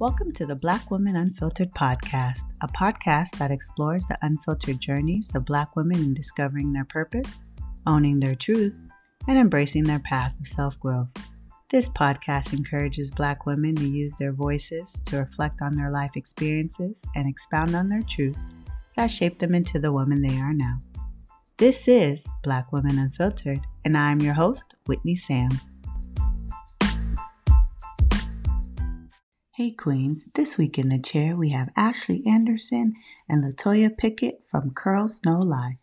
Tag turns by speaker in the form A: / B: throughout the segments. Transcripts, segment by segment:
A: Welcome to the Black Women Unfiltered podcast, a podcast that explores the unfiltered journeys of Black women in discovering their purpose, owning their truth, and embracing their path of self growth. This podcast encourages Black women to use their voices to reflect on their life experiences and expound on their truths that shape them into the woman they are now. This is Black Women Unfiltered, and I am your host, Whitney Sam. Hey Queens, this week in the chair we have Ashley Anderson and Latoya Pickett from Curls No Lie.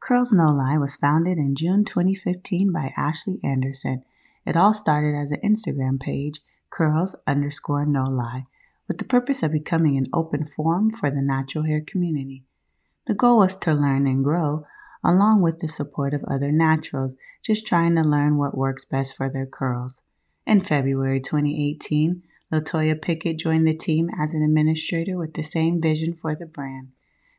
A: Curls No Lie was founded in June 2015 by Ashley Anderson. It all started as an Instagram page, curls underscore no lie, with the purpose of becoming an open forum for the natural hair community. The goal was to learn and grow, along with the support of other naturals, just trying to learn what works best for their curls. In February 2018, Latoya Pickett joined the team as an administrator with the same vision for the brand.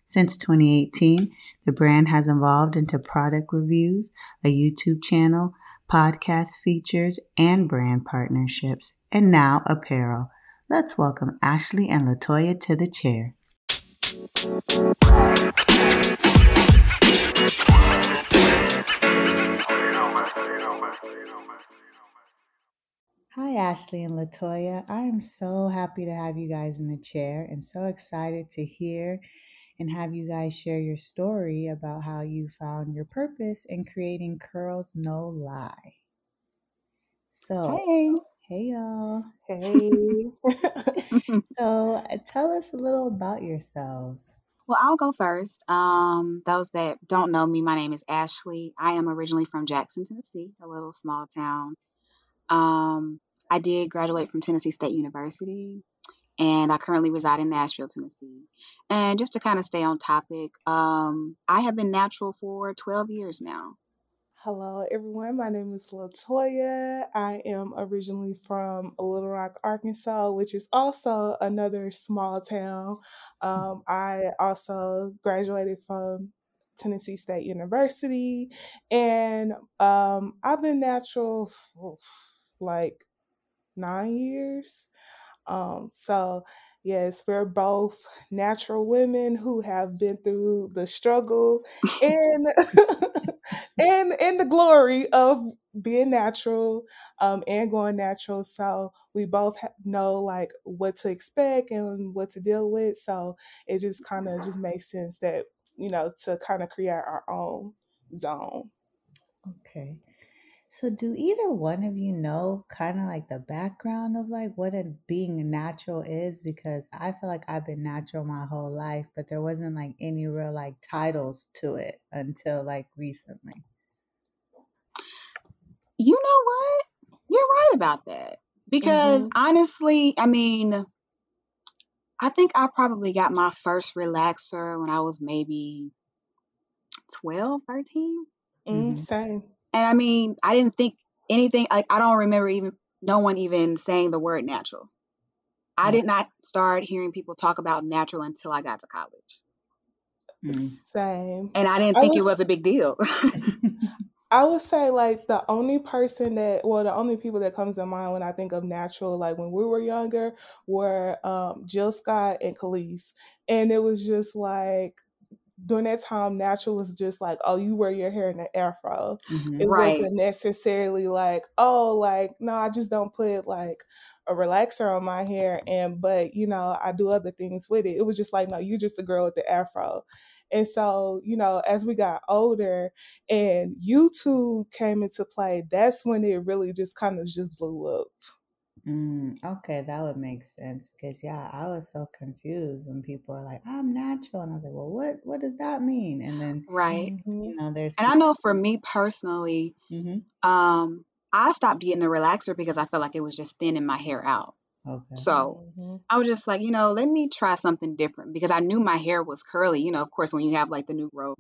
A: Since 2018, the brand has evolved into product reviews, a YouTube channel, podcast features, and brand partnerships, and now apparel. Let's welcome Ashley and Latoya to the chair. Hi, Ashley and Latoya. I am so happy to have you guys in the chair and so excited to hear and have you guys share your story about how you found your purpose in creating Curls No Lie. So,
B: Hey,
A: hey, y'all.
B: hey.
A: So, uh, tell us a little about yourselves.
B: Well, I'll go first. Um, those that don't know me, my name is Ashley. I am originally from Jackson, Tennessee, a little small town. Um, I did graduate from Tennessee State University, and I currently reside in Nashville, Tennessee. And just to kind of stay on topic, um, I have been natural for 12 years now.
C: Hello, everyone. My name is Latoya. I am originally from Little Rock, Arkansas, which is also another small town. Um, I also graduated from Tennessee State University, and um, I've been natural for like nine years. Um, so yes, we're both natural women who have been through the struggle and and and the glory of being natural um, and going natural. So we both know like what to expect and what to deal with. So it just kind of just makes sense that you know to kind of create our own zone.
A: Okay. So, do either one of you know kind of like the background of like what a being natural is? Because I feel like I've been natural my whole life, but there wasn't like any real like titles to it until like recently.
B: You know what? You're right about that. Because
C: hmm
B: honestly, I mean, I think I probably got my first relaxer when I was maybe 12, 13.
C: Mm,
A: hmm
C: same.
B: And I mean, I didn't think anything, like, I don't remember even no one even saying the word natural. I did not start hearing people talk about natural until I got to college.
A: Mm.
C: Same.
B: And I didn't
C: I
B: think it was
C: was
B: a big deal.
C: I would say like the only person that well the only people that comes to mind when I think of natural like when we were younger were um Jill Scott and Kelis. And it was just like during that time natural was just like, oh, you wear your hair in an afro.
A: hmm
C: It
B: right.
C: wasn't necessarily like, oh, like, no, I just don't put like a relaxer on my hair and but you know, I do other things with it. It was just like, no, you're just a girl with the afro. And so, you know, as we got older and YouTube came into play, that's when it really just kind of just blew up.
A: Mm, okay, that would make sense because yeah, I was so confused when people are like, "I'm natural," and I was like, "Well, what what does that mean?" And then
B: Right.
C: hmm
A: you know, there's
B: And I know for me personally,
A: hmm
B: um, I stopped getting a relaxer because I felt like it was just thinning my hair out.
A: Okay.
B: So
C: hmm
B: I was just like, you know, let me try something different because I knew my hair was curly. You know, of course, when you have like the new growth,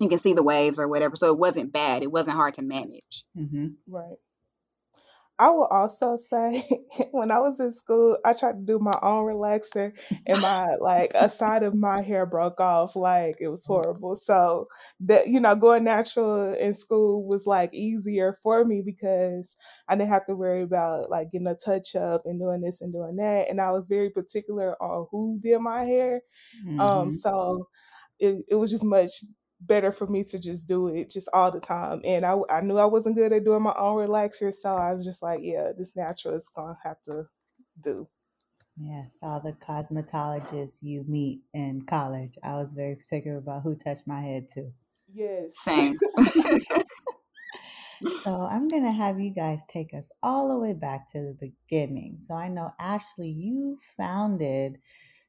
B: you can see the waves or whatever. So it wasn't bad. It wasn't hard to manage.
A: hmm
C: Right. I will also say when I was in school, I tried to do my own relaxer and my like a side of my hair broke off. Like it was horrible. So that you know, going natural in school was like easier for me because I didn't have to worry about like getting a touch up and doing this and doing that. And I was very particular on who did my hair. Um,
A: Mm-hmm.
C: Um, so it, it was just much better for me to just do it just all the time. And I, I knew I wasn't good at doing my own relaxer, so I was just like, yeah, this natural is gonna have to do.
A: Yes, all the cosmetologists you meet in college. I was very particular about who touched my head too.
C: Yes.
B: Same.
A: So I'm going to have you guys take us all the way back to the beginning. So I know, Ashley, you founded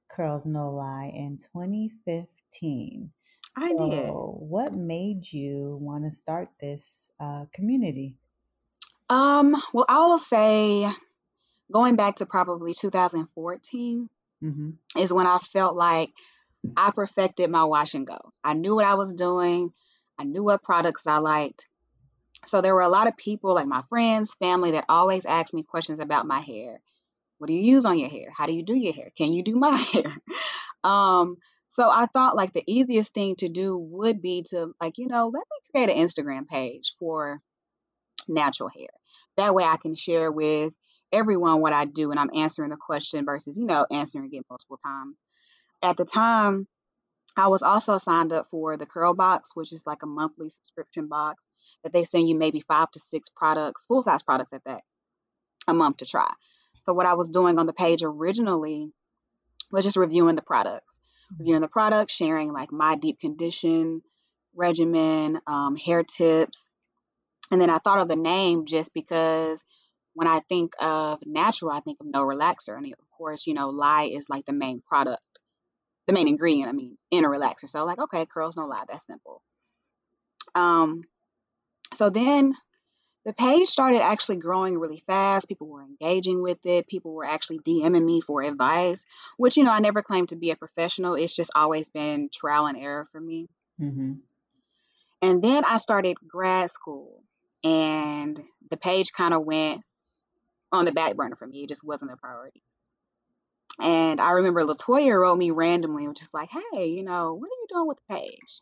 A: Curls No Lie in 2015.
B: I
A: so
B: did.
A: what made you want to start this uh, community?
B: Um, well, I will say going back to probably 2014
A: Mm-hmm.
B: is when I felt like I perfected my wash and go. I knew what I was doing, I knew what products I liked. So there were a lot of people, like my friends, family, that always asked me questions about my hair. What do you use on your hair? How do you do your hair? Can you do my hair? Um, so I thought like the easiest thing to do would be to like, you know, let me create an Instagram page for natural hair. That way I can share with everyone what I do and I'm answering the question versus, you know, answering it multiple times. At the time, I was also signed up for the Curl Box, which is like a monthly subscription box that they send you maybe five to six products, full size products at that, a month to try. So what I was doing on the page originally was just reviewing the products, reviewing the product, sharing like my deep condition regimen, um, hair tips, and then I thought of the name just because when I think of natural, I think of no relaxer, and of course, you know, lie is like the main product, the main ingredient. I mean, in a relaxer. So like, okay, curls no lie, that's simple. Um, so then the page started actually growing really fast. People were engaging with it. People were actually DMing me for advice, which, you know, I never claimed to be a professional. It's just always been trial and error for me.
A: Mm-hmm.
B: And then I started grad school, and the page kind of went on the back burner for me. It just wasn't a priority. And I remember Latoya wrote me randomly, which is like, hey, you know, what are you doing with the page?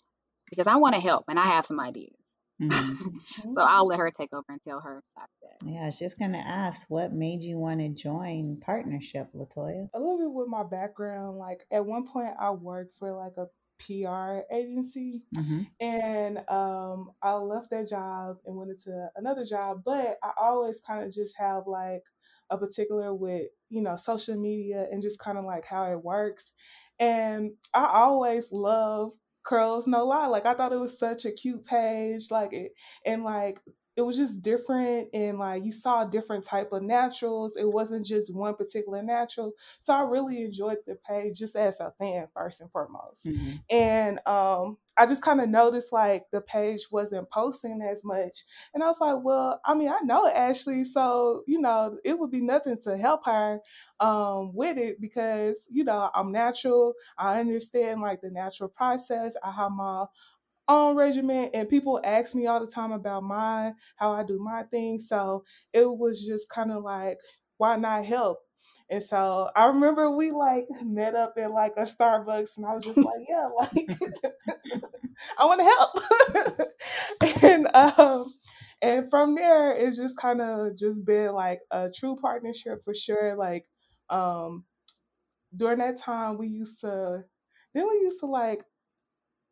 B: Because I want to help and I have some ideas.
A: Mm-hmm.
B: so I'll let her take over and tell her side of that.
A: Yeah, I was just going to ask what made you want to join partnership, Latoya?
C: A little bit with my background, like at one point I worked for like a PR agency
A: Mm-hmm.
C: and um, I left that job and went into another job. But I always kind of just have like a particular with you know social media and just kind of like how it works. And I always love curls no lie. Like I thought it was such a cute page, like it and like it was just different and like you saw different type of naturals. It wasn't just one particular natural. So I really enjoyed the page just as a fan first and foremost
A: Mm-hmm.
C: and um I just kind of noticed like the page wasn't posting as much. And I was like, well, I mean, I know Ashley, so you know, it would be nothing to help her um with it because, you know, I'm natural. I understand like the natural process. I have my own regimen and people ask me all the time about mine, how I do my thing. So it was just kind of like, why not help? And so I remember we like met up in like a Starbucks and I was just like, yeah, like I want to help. and um and from there it's just kind of just been like a true partnership for sure. Like um during that time we used to then we used to like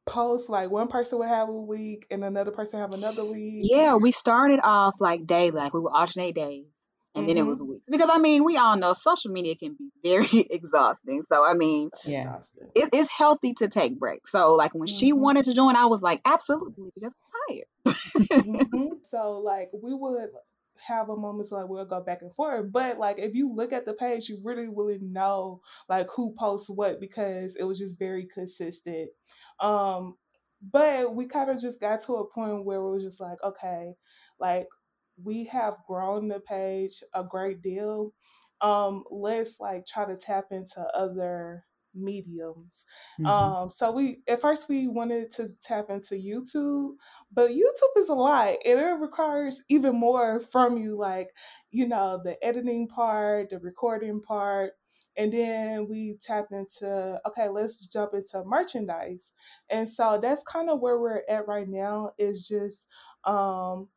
C: post like one person would have a week and another person have another week.
B: Yeah, we started off like daily, like we would alternate days. And then it
C: Mhm.
B: was weeks. Because I mean, we all know social media can be very exhausting. So I mean,
A: Yes.
B: It, it's healthy to take breaks. So like when she
C: Mhm.
B: wanted to join, I was like, absolutely, because I'm tired.
C: Mhm. So like we would have a moments like we'll go back and forth. But like if you look at the page, you really wouldn't know like who posts what because it was just very consistent. Um but we kind of just got to a point where it was just like, okay, like we have grown the page a great deal. Um, let's like try to tap into other mediums. Mm-hmm. Um, so we at first we wanted to tap into YouTube, but YouTube is a lot and it requires even more from you, like, you know, the editing part, the recording part. And then we tapped into, okay, let's jump into merchandise. And so that's kind of where we're at right now, is just um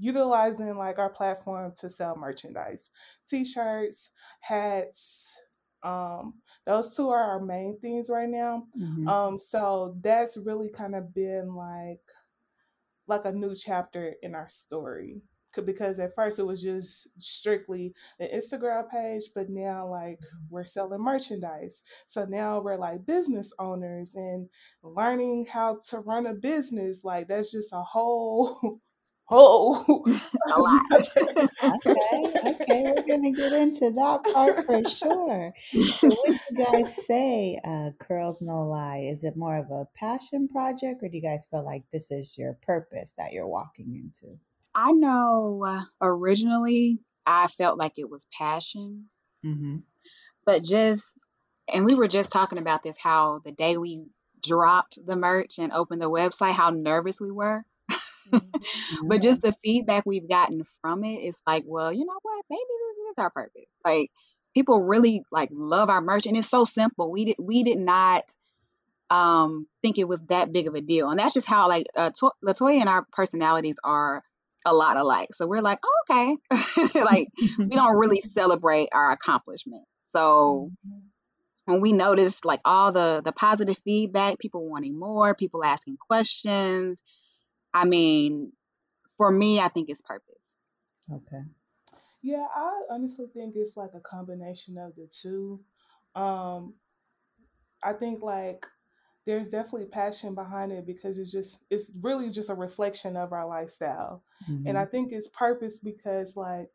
C: utilizing like our platform to sell merchandise t-shirts hats um those two are our main things right now mm-hmm. um so that's really kind of been like like a new chapter in our story because at first it was just strictly the Instagram page, but now like we're selling merchandise. So now we're like business owners and learning how to run a business. Like that's just a whole whole a
A: lot. okay, okay, we're gonna get into that part for sure. So what you guys say, uh, Curls No Lie? Is it more of a passion project, or do you guys feel like this is your purpose that you're walking into?
B: I know uh, originally I felt like it was passion, mm-hmm. but just and we were just talking about this how the day we dropped the merch and opened the website, how nervous we were. Mm-hmm. but just the feedback we've gotten from it is like, well, you know what? Maybe this is our purpose. Like people really like love our merch and it's so simple. We did we did not um think it was that big of a deal. And that's just how like uh to- Latoya and our personalities are a lot alike. So we're like, oh, okay. like we don't really celebrate our accomplishment. So mm-hmm. when we noticed like all the the positive feedback, people wanting more, people asking questions, I mean, for me, I think it's purpose.
A: Okay.
C: Yeah, I honestly think it's like a combination of the two. Um, I think like there's definitely passion behind it because it's just it's really just a reflection of our lifestyle. Mm-hmm. And I think it's purpose because like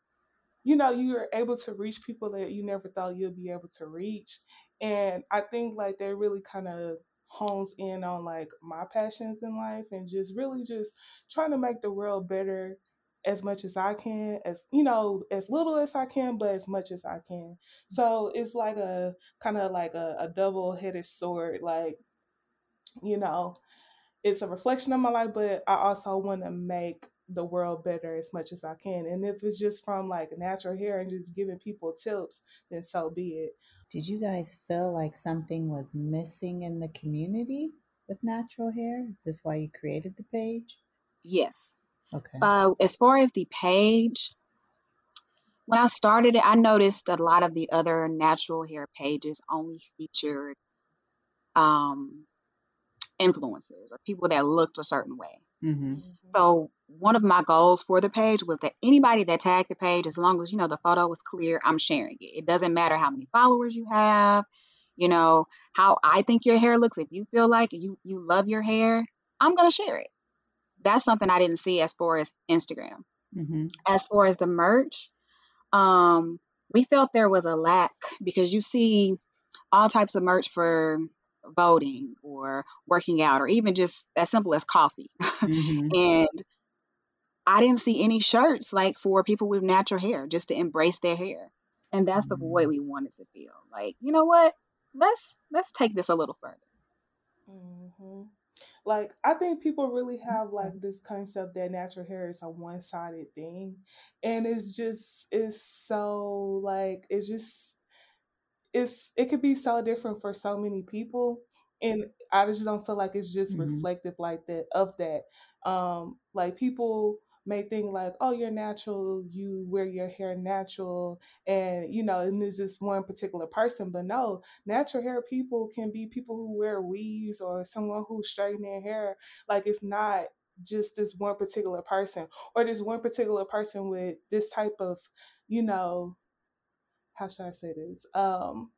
C: you know, you're able to reach people that you never thought you'd be able to reach. And I think like they really kind of hones in on like my passions in life and just really just trying to make the world better as much as I can, as you know, as little as I can, but as much as I can. So it's like a kind of like a, a double headed sword. Like, you know, it's a reflection of my life, but I also want to make the world better as much as I can. And if it's just from like natural hair and just giving people tips, then so be it.
A: Did you guys feel like something was missing in the community with natural hair? Is this why you created the page?
B: Yes. Okay. Uh, as far as the page, when I started it, I noticed a lot of the other natural hair pages only featured um, influencers or people that looked a certain way. Mm-hmm. mm-hmm. So one of my goals for the page was that anybody that tagged the page, as long as you know the photo was clear, I'm sharing it. It doesn't matter how many followers you have, you know how I think your hair looks. If you feel like you you love your hair, I'm gonna share it. That's something I didn't see as far as Instagram. Mm-hmm. As far as the merch, um, we felt there was a lack because you see all types of merch for voting or working out or even just as simple as coffee. Mm-hmm. and I didn't see any shirts like for people with natural hair just to embrace their hair. And that's mm-hmm. the way we wanted to feel. Like, you know what? Let's let's take this a little further.
C: Mm-hmm. Like I think people really have like this concept that natural hair is a one-sided thing, and it's just it's so like it's just it's it could be so different for so many people and i just don't feel like it's just mm-hmm. reflective like that of that um like people may think like oh you're natural you wear your hair natural and you know and this is one particular person but no natural hair people can be people who wear weaves or someone who straighten their hair like it's not just this one particular person or this one particular person with this type of you know how should I say this? Um,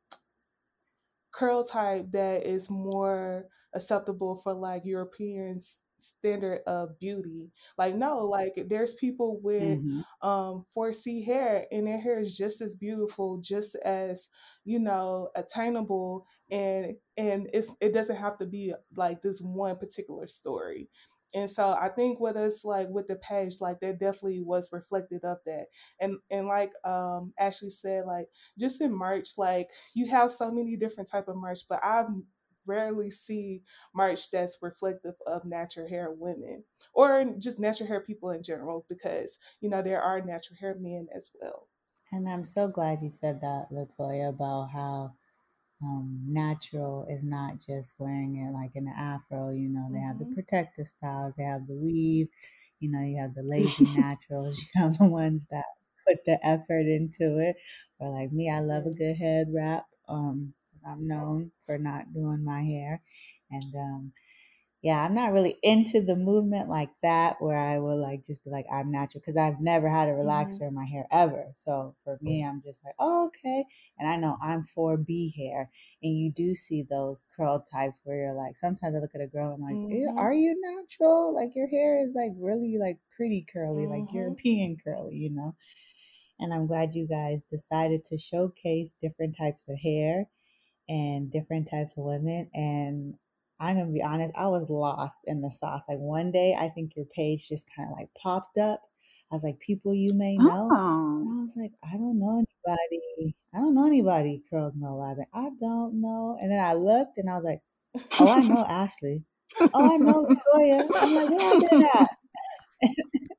C: curl type that is more acceptable for like European standard of beauty. Like no, like there's people with mm-hmm. um 4C hair and their hair is just as beautiful, just as, you know, attainable and and it's it doesn't have to be like this one particular story. And so I think with us like with the page, like that definitely was reflected of that. And and like um Ashley said, like just in merch, like you have so many different type of merch, but I've rarely see merch that's reflective of natural hair women or just natural hair people in general because you know there are natural hair men as well
A: and i'm so glad you said that latoya about how um, natural is not just wearing it like an afro. You know, they have the mm-hmm. protective styles, they have the weave. You know, you have the lazy naturals. You have the ones that put the effort into it. Or like me, I love a good head wrap. Um, I'm known for not doing my hair, and um, yeah, I'm not really into the movement like that where I will like just be like, I'm natural because I've never had a relaxer mm-hmm. in my hair ever. So for me, I'm just like, oh, okay. And I know I'm 4B hair. And you do see those curl types where you're like, sometimes I look at a girl and I'm like, mm-hmm. are you natural? Like your hair is like really like pretty curly, mm-hmm. like European curly, you know? And I'm glad you guys decided to showcase different types of hair and different types of women. And I'm gonna be honest, I was lost in the sauce. Like one day, I think your page just kind of like popped up. I was like, people you may know. Oh. And I was like, I don't know anybody. I don't know anybody. Curls no lie. Like, I don't know. And then I looked and I was like, oh, I know Ashley. Oh, I know Victoria. I'm like, where I been at?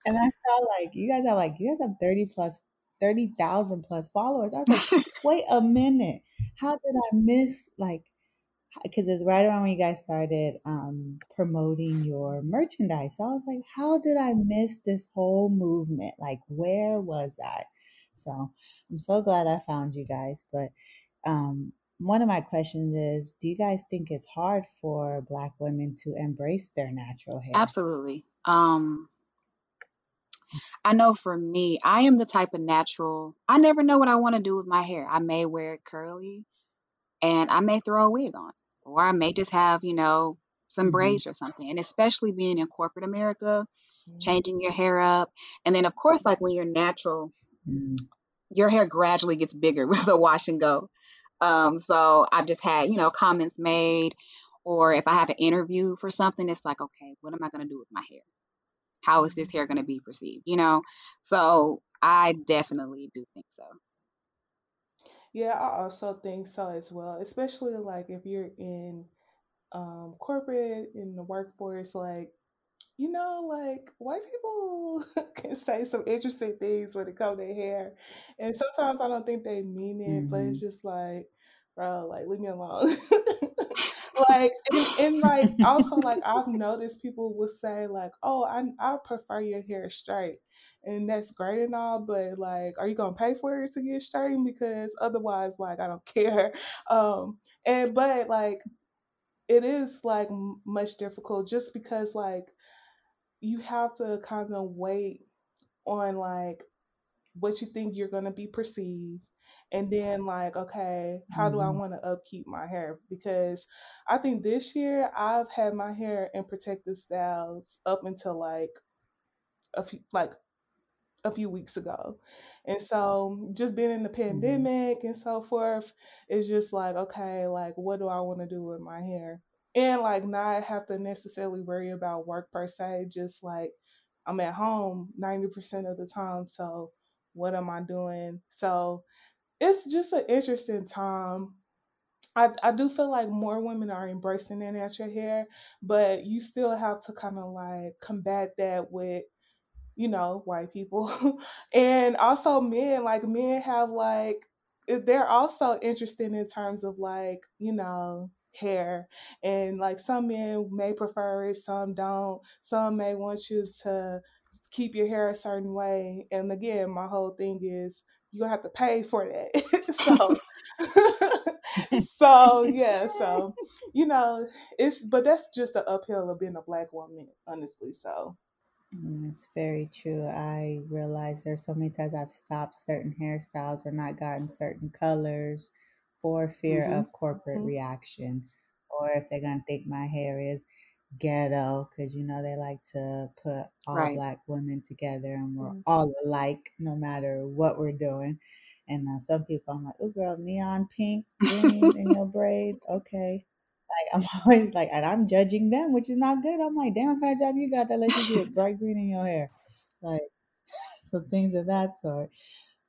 A: and I saw like you guys have like you guys have 30 plus 30,000 plus followers. I was like, wait a minute. How did I miss like because it's right around when you guys started um, promoting your merchandise. So I was like, how did I miss this whole movement? Like, where was I? So I'm so glad I found you guys. But um, one of my questions is do you guys think it's hard for Black women to embrace their natural hair?
B: Absolutely. Um, I know for me, I am the type of natural, I never know what I want to do with my hair. I may wear it curly and I may throw a wig on or I may just have, you know, some mm-hmm. braids or something. And especially being in corporate America, mm-hmm. changing your hair up. And then, of course, like when you're natural, mm-hmm. your hair gradually gets bigger with a wash and go. Um, so I've just had, you know, comments made, or if I have an interview for something, it's like, okay, what am I going to do with my hair? How is this mm-hmm. hair going to be perceived? You know, so I definitely do think so.
C: Yeah, I also think so as well, especially like if you're in um, corporate in the workforce, like you know, like white people can say some interesting things when it comes to hair, and sometimes I don't think they mean it, mm-hmm. but it's just like, bro, like leave me alone. like and, and, like also like I've noticed people will say like, oh, I I prefer your hair straight, and that's great and all, but like, are you gonna pay for it to get straightened? Because otherwise, like, I don't care. Um, and but like, it is like much difficult just because like you have to kind of wait on like what you think you're gonna be perceived and then like okay how mm-hmm. do i mm-hmm. want to upkeep my hair because i think this year i've had my hair in protective styles up until like a few like a few weeks ago. And so just being in the mm-hmm. pandemic mm-hmm. and so forth is just like, okay, like what do I want to do with my hair? And like not have to necessarily worry about work per se, just like I'm at home 90% of the time. So what am I doing? So it's just an interesting time. I, I do feel like more women are embracing their natural hair, but you still have to kind of like combat that with you know, white people. and also men, like men have like eh, they're also interested in terms of like, you know, hair and like some men may prefer it some don't some may want you to keep your hair a certain way and again my whole thing is you gonna have to pay for that so so yeah so you know it's but that's just the uphill of being a black woman honestly so
A: Mm, it's very true. I realize there's so many times I've stopped certain hairstyles or not gotten certain colors for fear mm-hmm. of corporate mm-hmm. reaction, or if they're gonna think my hair is ghetto, because you know they like to put all right. black women together and we're mm-hmm. all alike no matter what we're doing. And uh, some people, I'm like, oh girl, neon pink, green in your braids, okay. like, I'm always like, and I'm judging them, which is not good. I'm like, damn, what kind of job you got that lets you get bright green in your hair? Like, so things of that sort.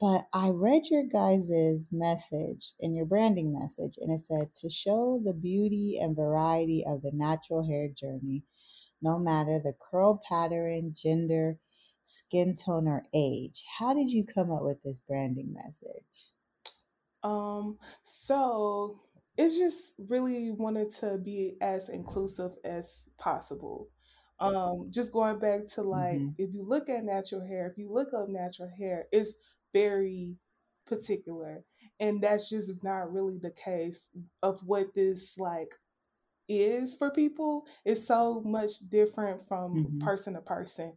A: But I read your guys' message and your branding message, and it said to show the beauty and variety of the natural hair journey, no matter the curl pattern, gender, skin tone, or age. How did you come up with this branding message?
C: Um, so it's just really wanted to be as inclusive as possible. Um, just going back to like,
A: Mm-hmm.
C: if you look at natural hair, if you look up natural hair, it's very particular. And that's just not really the case of what this like is for people It's so much different from
A: Mm-hmm.
C: person to person.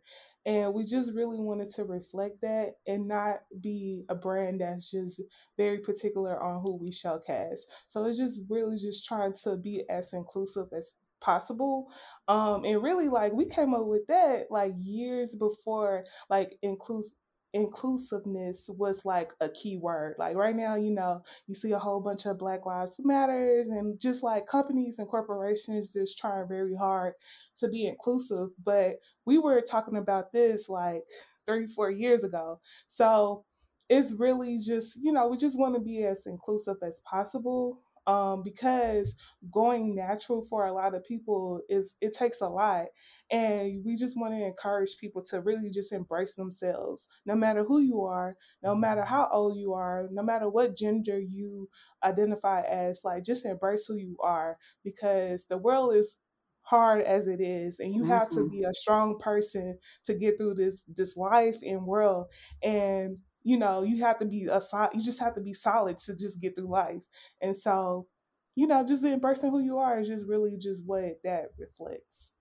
C: And we just really wanted to reflect that and not be a brand that's just very particular on who we showcase. So it's just really just trying to be as inclusive as possible. Um, and really like we came up with that like years before like inclusive inclusiveness was like a key word. Like right now, you know, you see a whole bunch of Black Lives Matters and just like companies and corporations just trying very hard to be inclusive. But we were talking about this like three, four years ago. So it's really just, you know, we just want to be as inclusive as possible. Um, because going natural for a lot of people is it takes a lot and we just want to encourage people to really just embrace themselves no matter who you are no matter how old you are no matter what gender you identify as like just embrace who you are because the world is hard as it is and you have to
B: Mhm.
C: be a strong person to get through this this life and world and you know you have to be a you just have to be solid to just get through life and so you know just embracing who you are is just really just what that reflects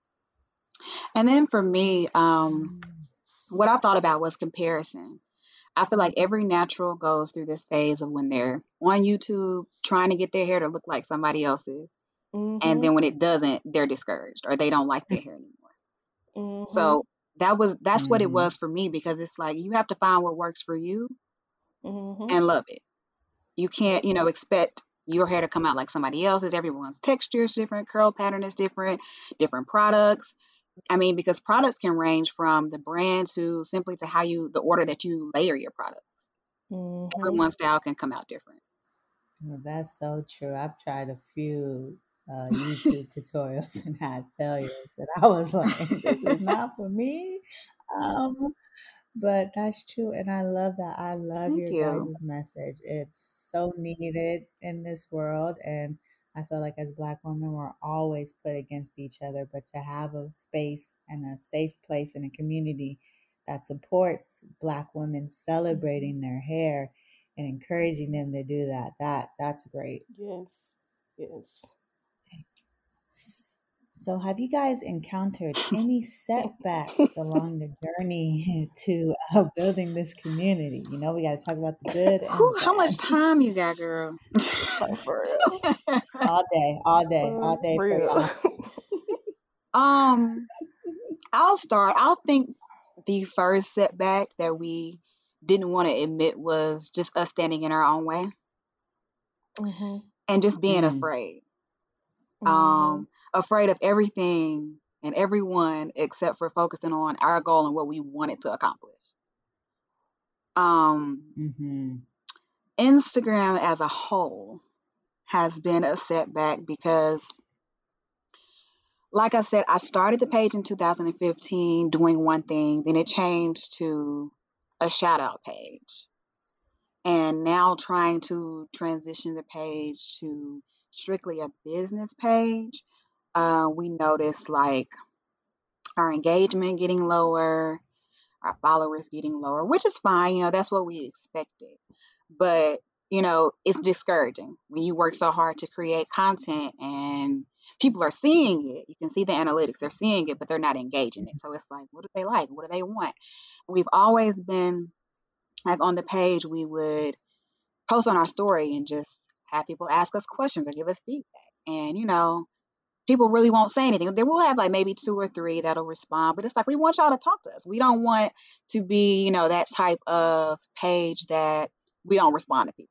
B: And then for me, um, what I thought about was comparison. I feel like every natural goes through this phase of when they're on YouTube trying to get their hair to look like somebody else's.
C: mm-hmm,
B: And then when it doesn't, they're discouraged or they don't like their hair anymore.
C: mm-hmm,
B: So that was that's what it
A: Mhm.
B: was for me because it's like you have to find what works for you
C: mm-hmm,
B: and love it. You can't, you know, expect your hair to come out like somebody else's. Everyone's texture is different, curl pattern is different, different products. I mean, because products can range from the brand to simply to how you the order that you layer your products.
C: mm-hmm.
B: Everyone's style can come out different.
A: Well, that's so true. I've tried a few uh, YouTube tutorials and had failures that I was like, this is not for me. Um, but that's true. And I love that. I love
B: Thank
A: your
B: you.
A: guys' message. It's so needed in this world. And I feel like as Black women, we're always put against each other. But to have a space and a safe place and a community that supports Black women celebrating their hair and encouraging them to do that, that that's great.
C: yes yes
A: So, have you guys encountered any setbacks along the journey to uh, building this community? You know, we got to talk about the good and
B: Whew,
A: the
B: how much time you got, girl?
C: like for real
A: All day, all day, all day for
C: real
A: y'all.
B: um, I'll start. I'll think the first setback that we didn't want to admit was just us standing in our own way
C: mm-hmm,
B: and just being
A: Mm.
B: afraid.
C: Mm-hmm,
B: Um, afraid of everything and everyone except for focusing on our goal and what we wanted to accomplish. Um,
A: Mm-hmm.
B: Instagram as a whole has been a setback because like I said, I started the page in 2015 doing one thing, then it changed to a shout out page. And now trying to transition the page to strictly a business page, uh, we noticed like our engagement getting lower, our followers getting lower, which is fine. You know, that's what we expected. But, you know, it's discouraging when you work so hard to create content and people are seeing it. You can see the analytics, they're seeing it, but they're not engaging it. So it's like, what do they like? What do they want? We've always been like on the page, we would post on our story and just have people ask us questions or give us feedback. And, you know, people really won't say anything. They will have like maybe two or three that'll respond, but it's like we want y'all to talk to us. We don't want to be, you know, that type of page that we don't respond to people.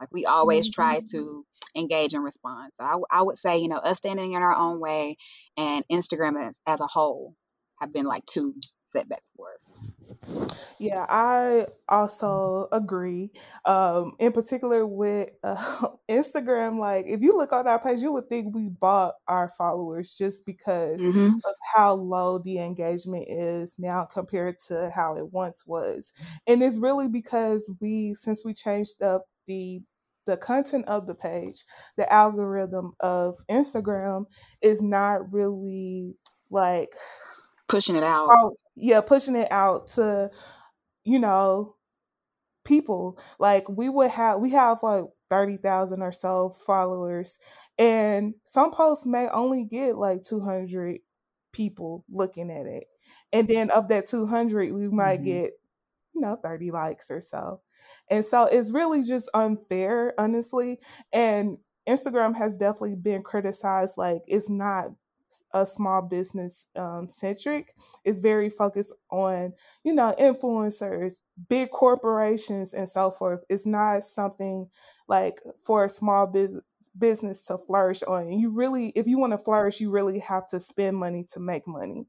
B: Like we always mm-hmm. try to engage and respond. So I, I would say, you know, us standing in our own way and Instagram as, as a whole have been like two setbacks for us.
C: Yeah, I also agree. Um, in particular with uh, Instagram, like if you look on our page, you would think we bought our followers just because
B: Mm-hmm.
C: of how low the engagement is now compared to how it once was. And it's really because we, since we changed up the the content of the page, the algorithm of Instagram is not really like
B: Pushing it out.
C: oh yeah pushing it out to you know people like we would have we have like 30,000 or so followers and some posts may only get like 200 people looking at it and then of that 200 we might
A: Mhm.
C: get you know 30 likes or so and so it's really just unfair honestly and instagram has definitely been criticized like it's not a small business um, centric it's very focused on you know influencers big corporations and so forth. It's not something like for a small business business to flourish on. You really if you want to flourish you really have to spend money to make money.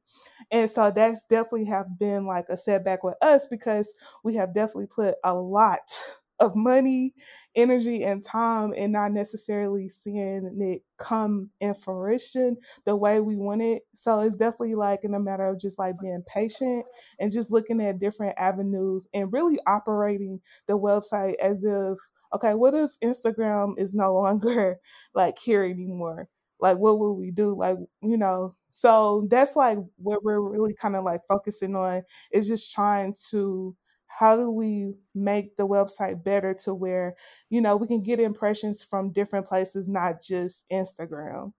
C: And so that's definitely have been like a setback with us because we have definitely put a lot of money, energy, and time and not necessarily seeing it come in fruition the way we want it. So it's definitely like in a matter of just like being patient and just looking at different avenues and really operating the website as if, okay, what if Instagram is no longer like here anymore? like what will we do like you know so that's like what we're really kind of like focusing on is just trying to how do we make the website better to where you know we can get impressions from different places not just instagram?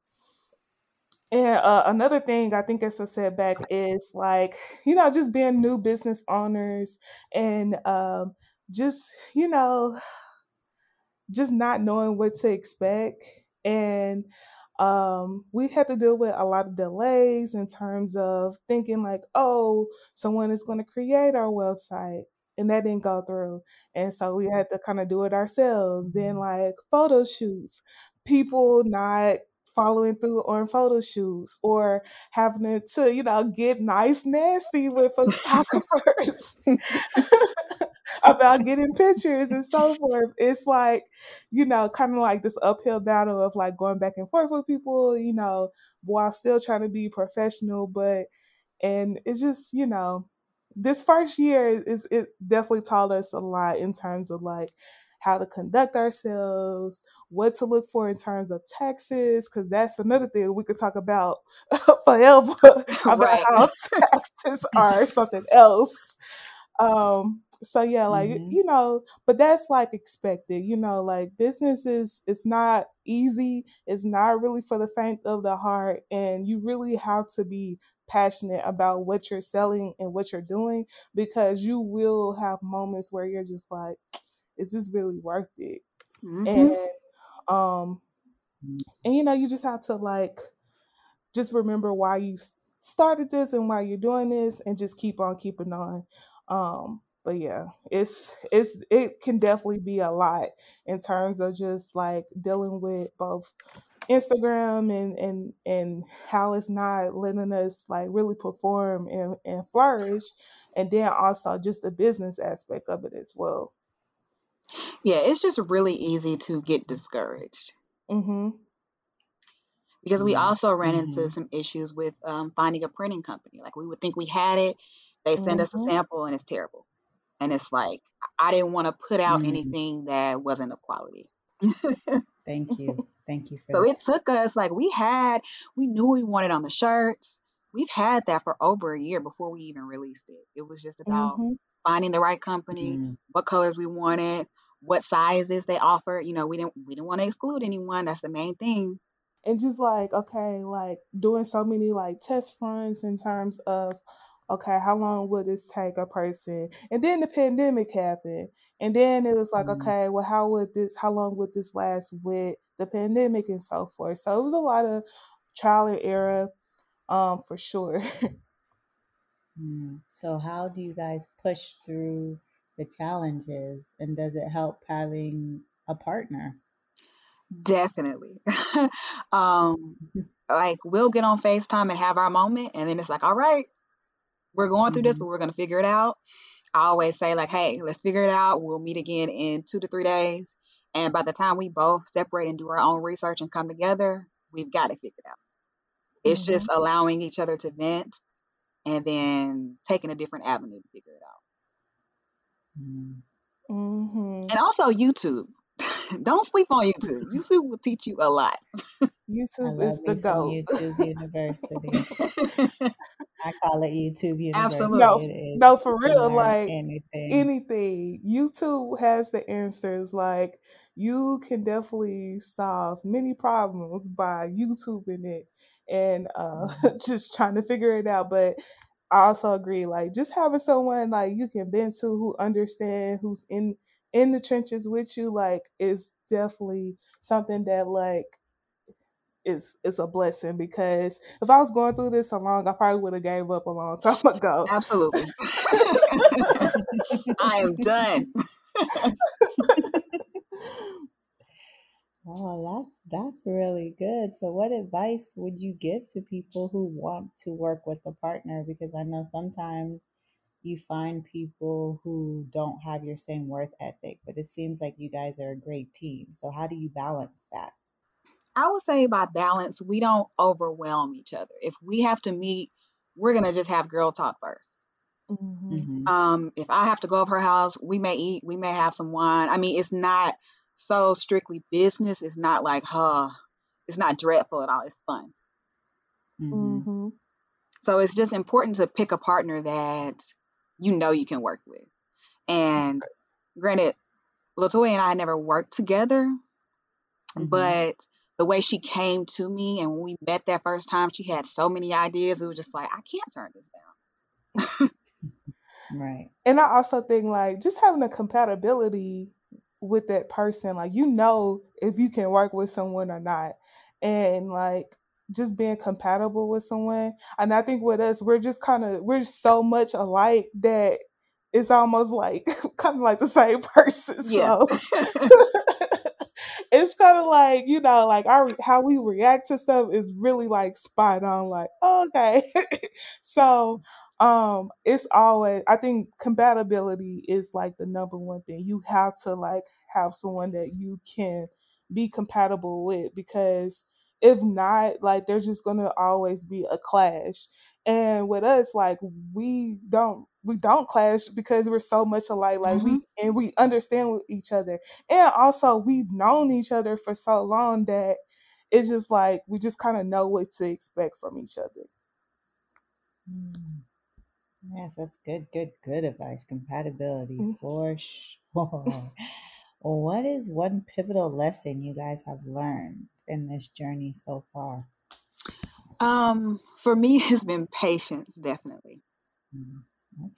C: And uh, another thing i think it's a setback is like you know just being new business owners and um, just you know just not knowing what to expect. And um, we had to deal with a lot of delays in terms of thinking like oh someone is going to create our website and that didn't go through and so we had to kind of do it ourselves then mm-hmm. like photo shoots people not following through on photo shoots or having to you know get nice nasty with photographers about getting pictures and so forth. It's like, you know, kind of like this uphill battle of like going back and forth with people, you know, while still trying to be professional. But, and it's just, you know, this first year is, it definitely taught us a lot in terms of like how to conduct ourselves, what to look for in terms of taxes, because that's another thing we could talk about forever about
B: Right.
C: how taxes are something else. Um, so yeah, like
A: Mhm.
C: you know, but that's like expected, you know, like business is it's not easy, it's not really for the faint of the heart, and you really have to be passionate about what you're selling and what you're doing because you will have moments where you're just like, is this really worth it?
B: Mhm.
C: And um and you know, you just have to like just remember why you started this and why you're doing this and just keep on keeping on um but yeah it's it's it can definitely be a lot in terms of just like dealing with both instagram and and and how it's not letting us like really perform and, and flourish and then also just the business aspect of it as well
B: Yeah, it's just really easy to get discouraged
C: mm-hmm
B: because we
A: Mhm.
B: also ran into
A: Mhm.
B: some issues with um, finding a printing company. Like we would think we had it, they send us a
C: mm-hmm
B: sample and it's terrible. And it's like I didn't want to put out
A: Mm.
B: anything that wasn't of quality.
A: Thank you. Thank you for
B: So
A: that.
B: it took us like we had we knew we wanted on the shirts. We've had that for over a year before we even released it. It was just about
C: mm-hmm
B: finding the right company,
A: Mm.
B: what colors we wanted, what sizes they offer. You know, we didn't we didn't want to exclude anyone. That's the main thing.
C: and just like okay like doing so many like test runs in terms of okay how long would this take a person and then the pandemic happened and then it was like
A: Mm.
C: okay well how would this how long would this last with the pandemic and so forth so it was a lot of trial and error um for sure
A: Mm. So, how do you guys push through the challenges, and does it help having a partner?
B: Definitely. um, like we'll get on FaceTime and have our moment, and then it's like, all right, we're going through this,
A: Mhm.
B: but we're gonna figure it out. I always say like, hey, let's figure it out. We'll meet again in two to three days, and by the time we both separate and do our own research and come together, we've got it figured out. It's
C: Mhm.
B: just allowing each other to vent and then taking a different avenue to figure it out.
A: Mm.
C: Mhm.
B: And also YouTube. Don't sleep on YouTube. YouTube will teach you a lot.
C: YouTube
A: love
C: is the
A: me some
C: goat.
A: YouTube University. I call it YouTube University.
B: Absolutely.
C: No, no, for real. Like
A: anything.
C: anything, YouTube has the answers. Like you can definitely solve many problems by YouTubing it and uh,
A: Mhm.
C: just trying to figure it out. But I also agree, like just having someone like you can bend to who understand, who's in in the trenches with you, like is definitely something that like is is a blessing because if I was going through this alone, I probably would have gave up a long time ago.
B: Absolutely. I am done.
A: Oh, that's that's really good. So, what advice would you give to people who want to work with a partner? Because I know sometimes you find people who don't have your same worth ethic, but it seems like you guys are a great team. So, how do you balance that?
B: I would say by balance, we don't overwhelm each other. If we have to meet, we're gonna just have girl talk first.
C: hmm
A: Mm-hmm.
B: Um, if I have to go over her house, we may eat, we may have some wine. I mean, it's not so strictly business. It's not like, huh, it's not dreadful at all. It's fun.
A: Mm-hmm.
C: hmm
B: So it's just important to pick a partner that you know you can work with. And granted, Latoya and I never worked together,
A: Mm-hmm.
B: but the way she came to me and when we met that first time, she had so many ideas. It was just like, I can't turn this down.
A: Right.
C: And I also think like just having a compatibility with that person, like you know if you can work with someone or not. And like just being compatible with someone. And I think with us, we're just kind of we're so much alike that it's almost like kind of like the same person.
B: Yeah.
C: So it's kind of like you know like our how we react to stuff is really like spot on like okay so um it's always i think compatibility is like the number one thing you have to like have someone that you can be compatible with because if not like there's just gonna always be a clash and with us like we don't we don't clash because we're so much alike like we and we understand each other and also we've known each other for so long that it's just like we just kind of know what to expect from each other
A: Mm. Yes, that's good, good, good advice. Compatibility
C: Mm.
A: for sure. What is one pivotal lesson you guys have learned in this journey so far?
B: Um, for me, it's been patience, definitely.
A: Mm,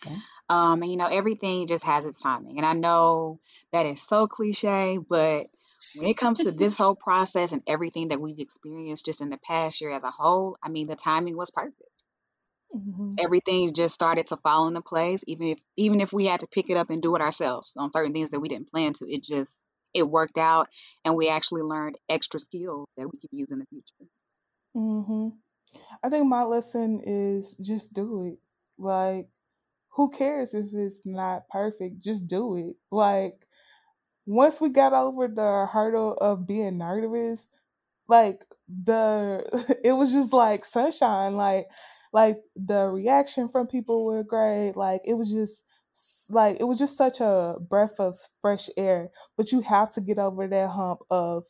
A: Okay.
B: Um, and you know, everything just has its timing. And I know that is so cliche, but when it comes to this whole process and everything that we've experienced just in the past year as a whole, I mean, the timing was perfect.
C: Hmm
B: Everything just started to fall into place, even if even if we had to pick it up and do it ourselves on certain things that we didn't plan to. It just it worked out, and we actually learned extra skills that we could use in the future.
C: hmm i think my lesson is just do it. Like who cares if it's not perfect? Just do it. Like once we got over the hurdle of being nervous like the it was just like sunshine. Like like the reaction from people were great like it was just like it was just such a breath of fresh air but you have to get over that hump of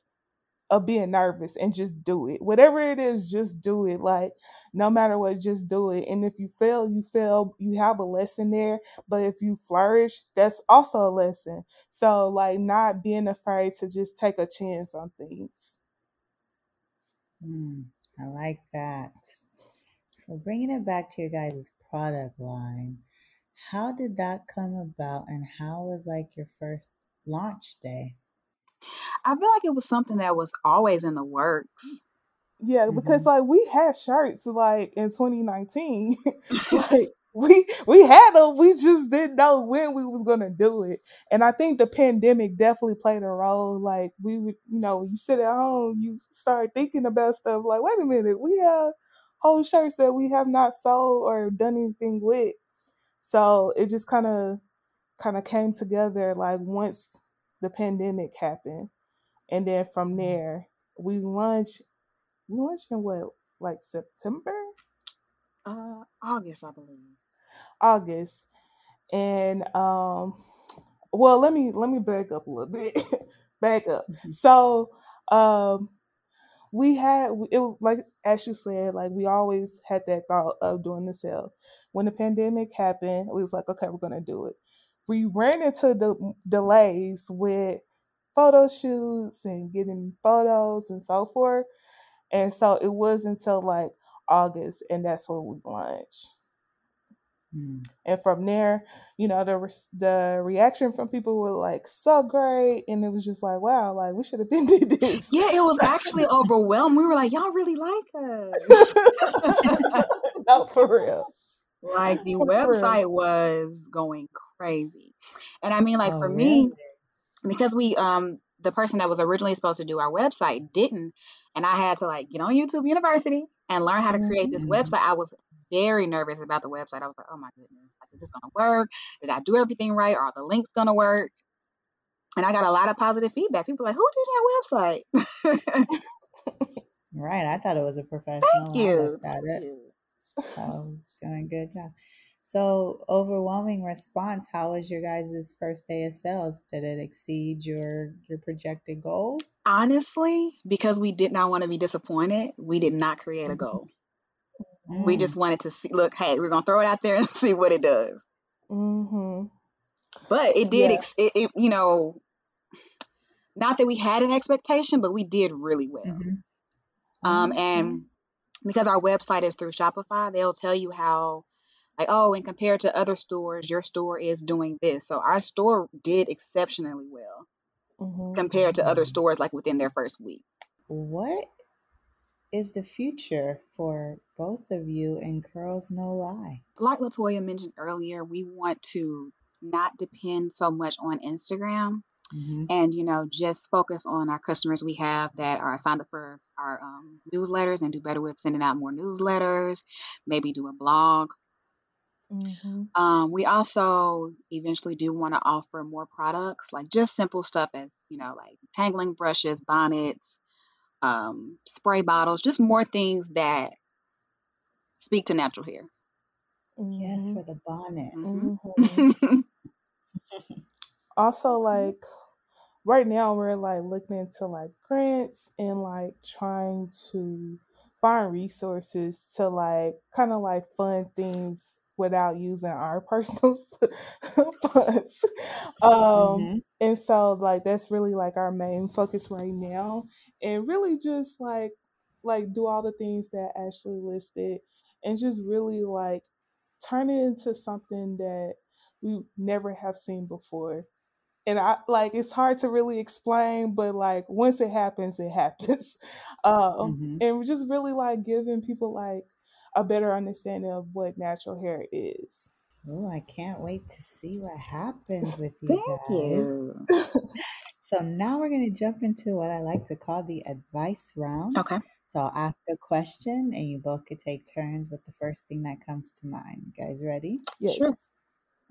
C: of being nervous and just do it. Whatever it is just do it like no matter what just do it. And if you fail you fail you have a lesson there but if you flourish that's also a lesson. So like not being afraid to just take a chance on things.
A: Mm, I like that. So, bringing it back to your guys' product line, how did that come about and how was like your first launch day?
B: I feel like it was something that was always in the works.
C: Yeah, because
A: Mhm.
C: like we had shirts like in 2019. like we we had them. We just didn't know when we was gonna do it. And I think the pandemic definitely played a role. Like we would, you know, you sit at home, you start thinking about stuff like, wait a minute, we have whole shirts that we have not sold or done anything with. So it just kind of kind of came together like once the pandemic happened. And then from
A: Mm-hmm.
C: there, we launched we launched in what, like September?
B: Uh, August, I believe.
C: August. And um well let me let me back up a little bit. back up.
A: Mhm.
C: So um we had it like Ashley said, like we always had that thought of doing the sale. When the pandemic happened, we was like, okay, we're gonna do it. We ran into the delays with photo shoots and getting photos and so forth. And so it was until like August, and that's when we launched.
A: Mm.
C: And from there, you know, the res- the reaction from people were like so great, and it was just like, wow, like we should have been did this.
B: Yeah, it was actually overwhelmed. We were like, y'all really like us.
C: no, for real.
B: like the
C: For real.
B: website was going crazy. And I mean, like
A: Oh,
B: for me, because we um the person that was originally supposed to do our website didn't and i had to like get on youtube university and learn how to create this
A: Mhm.
B: website i was very nervous about the website i was like oh my goodness like is this gonna work did i do everything right are the links gonna work and i got a lot of positive feedback people were like who did your website
A: Right. I thought it was a professional.
B: thank you thank
A: it.
B: you
A: So doing a good job. So overwhelming response. How was your guys' first day of sales? Did it exceed your your projected goals?
B: honestly because we did not want to be disappointed we did not create a mm-hmm. goal we
A: Mm.
B: just wanted to see look hey we're gonna throw it out there and see what it does
C: hmm
B: but it did
C: Yeah.
B: ex- it, it you know not that we had an expectation but we did really well
A: Mhm.
B: um
A: Okay.
B: and because our website is through shopify they'll tell you how like oh and compared to other stores your store is doing this so our store did exceptionally well
C: hmm
B: compared to other
A: Mm.
B: stores like within their first week
A: What is the future for both of you and Curls No Lye?
B: like latoya mentioned earlier we want to not depend so much on instagram
A: hmm
B: and you know just focus on our customers we have that are signed up for our um, newsletters and do better with sending out more newsletters maybe do a blog.
C: Hmm
B: um, we also eventually do want to offer more products like just simple stuff as you know like tangling brushes bonnets um, spray bottles just more things that speak to natural hair.
A: Yes,
C: hmm
A: for the bonnet.
B: hmm
C: hmm Also, like right now, we're like looking into like grants and like trying to find resources to like kind of like fund things without using our personal funds. Um,
A: hmm
C: and so like that's really like our main focus right now, and really just like like do all the things that Ashley listed, and just really like turn it into something that we never have seen before and I like it's hard to really explain, but like once it happens, it happens. Um,
A: hmm
C: and we're just really like giving people like a better understanding of what natural hair is.
A: Oh, I can't wait to see what happens with you
B: thank
A: guys.
B: you
A: So now we're going to jump into what I like to call the advice round.
B: okay
A: So I'll ask a question and you both could take turns with the first thing that comes to mind. You guys ready?
B: sure
C: yes.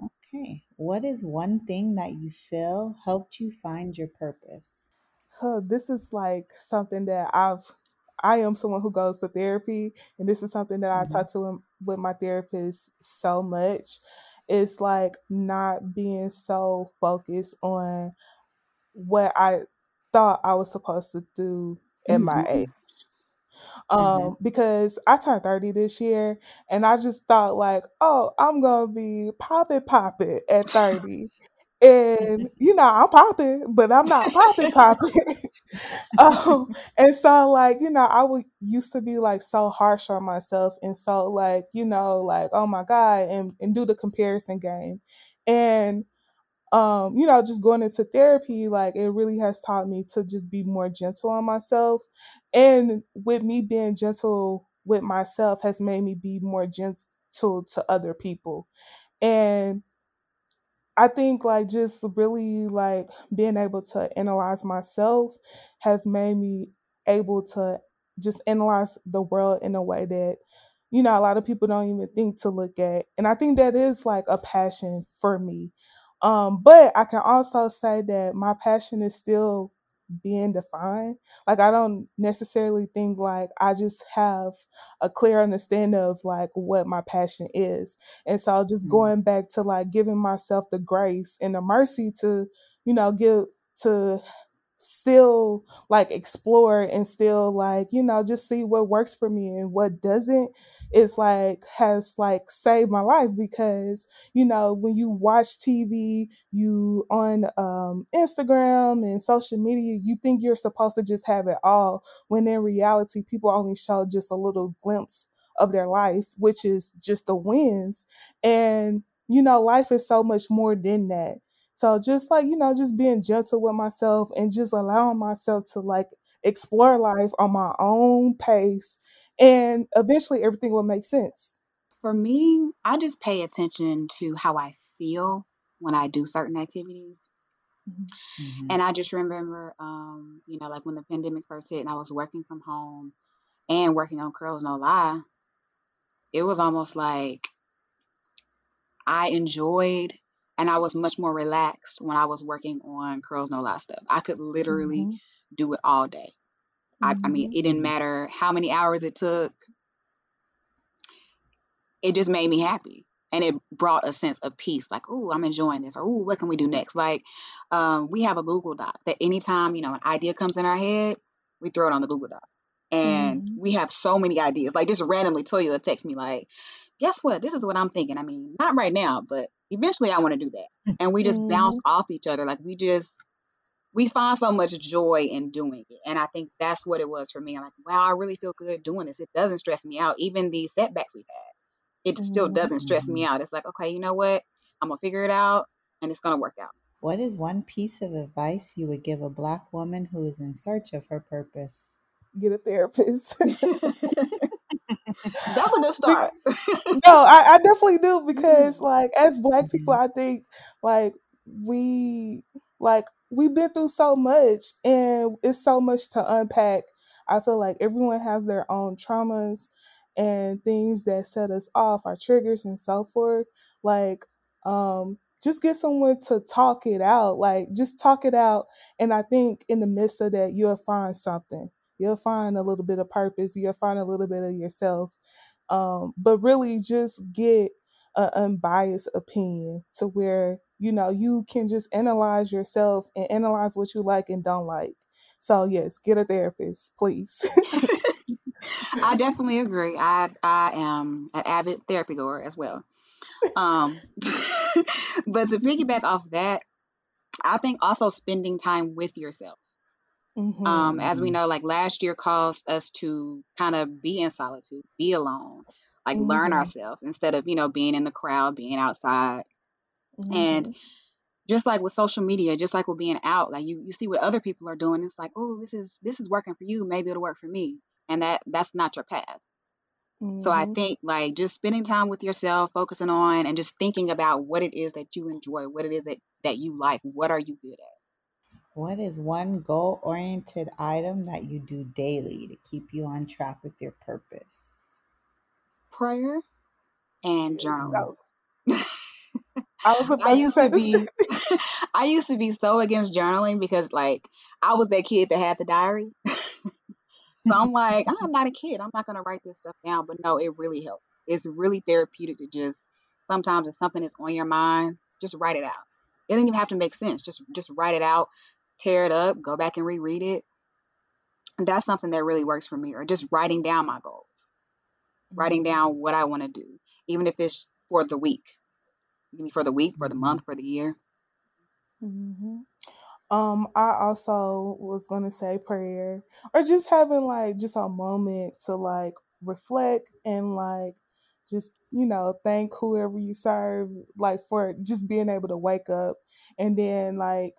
A: Okay. What is one thing that you feel helped you find your purpose?
C: Huh, this is like something that I've I am someone who goes to therapy and this is something that I
A: hmm
C: talk to him with my therapist so much. It's like not being so focused on what I thought I was supposed to do at my
B: hmm
C: age. Um, because I turned 30 this year and I just thought like, oh, I'm gonna be popping popping at 30. And you know, I'm popping, but I'm not popping popping. um, and so like, you know, I would used to be like so harsh on myself and so like, you know, like, oh my God, and, and do the comparison game. And um, you know, just going into therapy, like it really has taught me to just be more gentle on myself. And with me being gentle with myself has made me be more gent- to to other people. And I think like just really like being able to analyze myself has made me able to just analyze the world in a way that you know a lot of people don't even think to look at and i think that is like a passion for me um but i can also say that my passion is still being defined like i don't necessarily think like i just have a clear understanding of like what my passion is and so just
A: Mm.
C: going back to like giving myself the grace and the mercy to you know give to still like explore and still like you know just see what works for me and what doesn't is like has like saved my life because you know when you watch tv you on um instagram and social media you think you're supposed to just have it all when in reality people only show just a little glimpse of their life which is just the wins. And you know life is so much more than that so just like, you know, just being gentle with myself and just allowing myself to like explore life on my own pace and eventually everything will make sense.
B: For me, I just pay attention to how I feel when I do certain activities.
A: Mhm.
B: And I just remember, um, you know, like when the pandemic first hit and I was working from home and working on Curls No Lye, it was almost like I enjoyed and I was much more relaxed when I was working on Curls No Lye stuff. I could literally
C: Mhm.
B: do it all day. I, I mean, it didn't
A: Mhm.
B: matter how many hours it took, it just made me happy. And it brought a sense of peace, like, oh, I'm enjoying this, or oh, what can we do next? Like, um, we have a Google Doc that anytime, you know, an idea comes in our head, we throw it on the Google Doc. And
C: Mhm.
B: we have so many ideas. Like, just randomly, Toya text me, like, guess what? This is what I'm thinking. I mean, not right now, but eventually I want to do that. And we just bounce
C: Mhm.
B: off each other. Like, we just, we find so much joy in doing it. And I think that's what it was for me. I'm like, wow, I really feel good doing this. It doesn't stress me out. Even the setbacks we've had, it still
C: Mhm.
B: doesn't stress me
A: Mhm.
B: out. It's like, okay, you know what? I'm going to figure it out and it's going to work out.
A: What is one piece of advice you would give a Black woman who is in search of her purpose?
C: Get a therapist.
B: That's a good start.
C: no, I, I definitely do because like as black people,
A: Mhm.
C: I think like we like we've been through so much and it's so much to unpack. I feel like everyone has their own traumas and things that set us off, our triggers and so forth. Like, um, just get someone to talk it out. Like, just talk it out. And I think in the midst of that, you'll find something. You'll find a little bit of purpose. You'll find a little bit of yourself um, but really just get an unbiased opinion to where you know you can just analyze yourself and analyze what you like and don't like so yes get a therapist please
B: I definitely agree. I I am an avid therapy goer as well. Um, but to piggyback off that, I think also spending time with yourself.
C: Hmm
B: Um, as we
A: Mhm.
B: know, like last year caused us to kind of be in solitude, be alone, like learn
C: hmm
B: ourselves instead of, you know, being in the crowd, being outside. And
C: hmm
B: just like with social media, just like with being out, like you, you see what other people are doing. It's like, oh, this is this is working for you. Maybe it'll work for me. And that that's not your path. So I
C: hmm
B: think like just spending time with yourself, focusing on and just thinking about what it is that you enjoy, what it is that, that you like, what are you good at?
A: What is one goal oriented item that you do daily to keep you on track with your purpose?
B: Prayer and journaling.
C: I was
B: I
C: to
B: used to be I used to be so against journaling because like I was that kid that had the diary. So I'm like, I'm not a kid. I'm not gonna write this stuff down. But no, it really helps. It's really therapeutic to just sometimes if something is on your mind, just write it out. It doesn't even have to make sense. Just just write it out, tear it up, go back and reread it. And that's something that really works for me. Or just writing down my goals, writing
C: Mhm.
B: down what I want to do, even if it's for the week. Can for the week, for the
A: Mhm.
B: month, for the year.
C: hmm Um, I also was gonna say prayer or just having like just a moment to like reflect and like just you know thank whoever you serve like for just being able to wake up and then like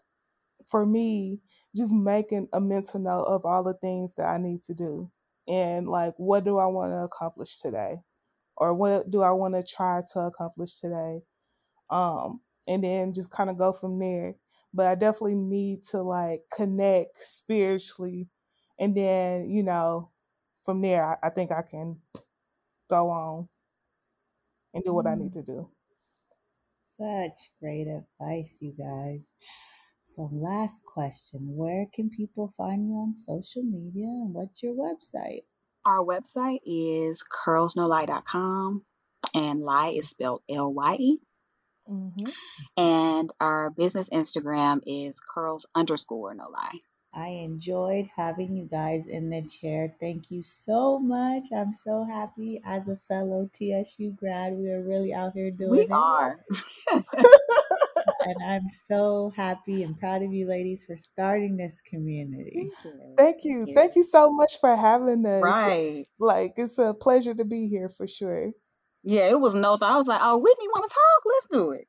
C: for me just making a mental note of all the things that I need to do and like what do I want to accomplish today or what do I want to try to accomplish today? Um, and then just kind of go from there. But I definitely need to like connect spiritually. And then, you know, from there, I, I think I can go on and do what I need
A: Mm.
C: to do.
A: Such great advice, you guys. So, last question Where can people find you on social media and what's your website?
B: Our website is curlsnolye.com and lye is spelled L Y E.
C: hmm
B: And our business Instagram is curls underscore no lye.
A: I enjoyed having you guys in the chair. Thank you so much. I'm so happy as a fellow TSU grad. We are really out here doing
B: We
A: it.
B: are.
A: And I'm so happy and proud of you ladies for starting this community.
B: Thank you.
C: Thank you. Thank you so much for having us.
B: Right.
C: Like, it's a pleasure to be here for sure.
B: Yeah, it was no thought. I was like, oh, Whitney want to talk? Let's do it.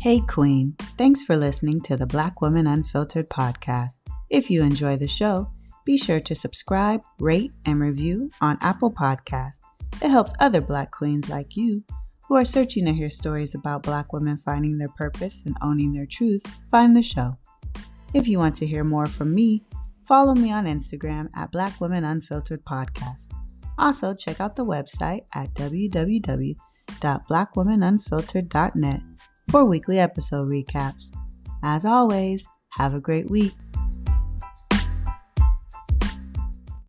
A: Hey, Queen. Thanks for listening to the Black Woman Unfiltered podcast. If you enjoy the show, be sure to subscribe, rate, and review on Apple Podcasts. It helps other Black queens like you who are searching to hear stories about Black women finding their purpose and owning their truth find the show. If you want to hear more from me, follow me on Instagram at Black Women Unfiltered Podcast. Also, check out the website at www.blackwomenunfiltered.net for weekly episode recaps. As always, have a great week.